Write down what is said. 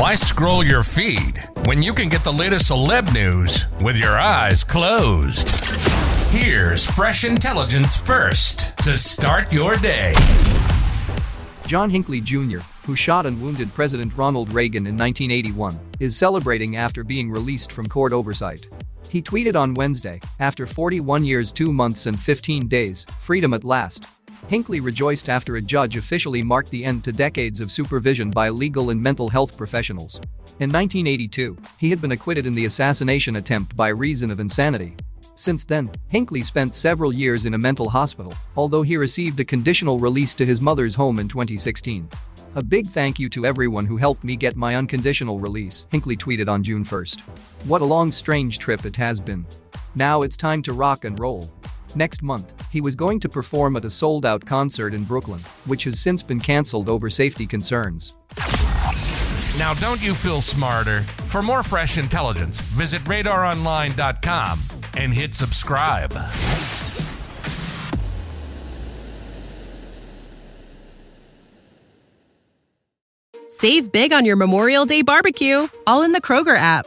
Why scroll your feed when you can get the latest celeb news with your eyes closed? Here's fresh intelligence first to start your day. John Hinckley Jr., who shot and wounded President Ronald Reagan in 1981, is celebrating after being released from court oversight. He tweeted on Wednesday, after 41 years, 2 months, and 15 days, freedom at last, Hinckley rejoiced after a judge officially marked the end to decades of supervision by legal and mental health professionals. In 1982, he had been acquitted in the assassination attempt by reason of insanity. Since then, Hinckley spent several years in a mental hospital, although he received a conditional release to his mother's home in 2016. A big thank you to everyone who helped me get my unconditional release, Hinckley tweeted on June 1. What a long, strange trip it has been. Now it's time to rock and roll. Next month, he was going to perform at a sold out concert in Brooklyn, which has since been cancelled over safety concerns. Now, don't you feel smarter? For more fresh intelligence, visit radaronline.com and hit subscribe. Save big on your Memorial Day barbecue, all in the Kroger app.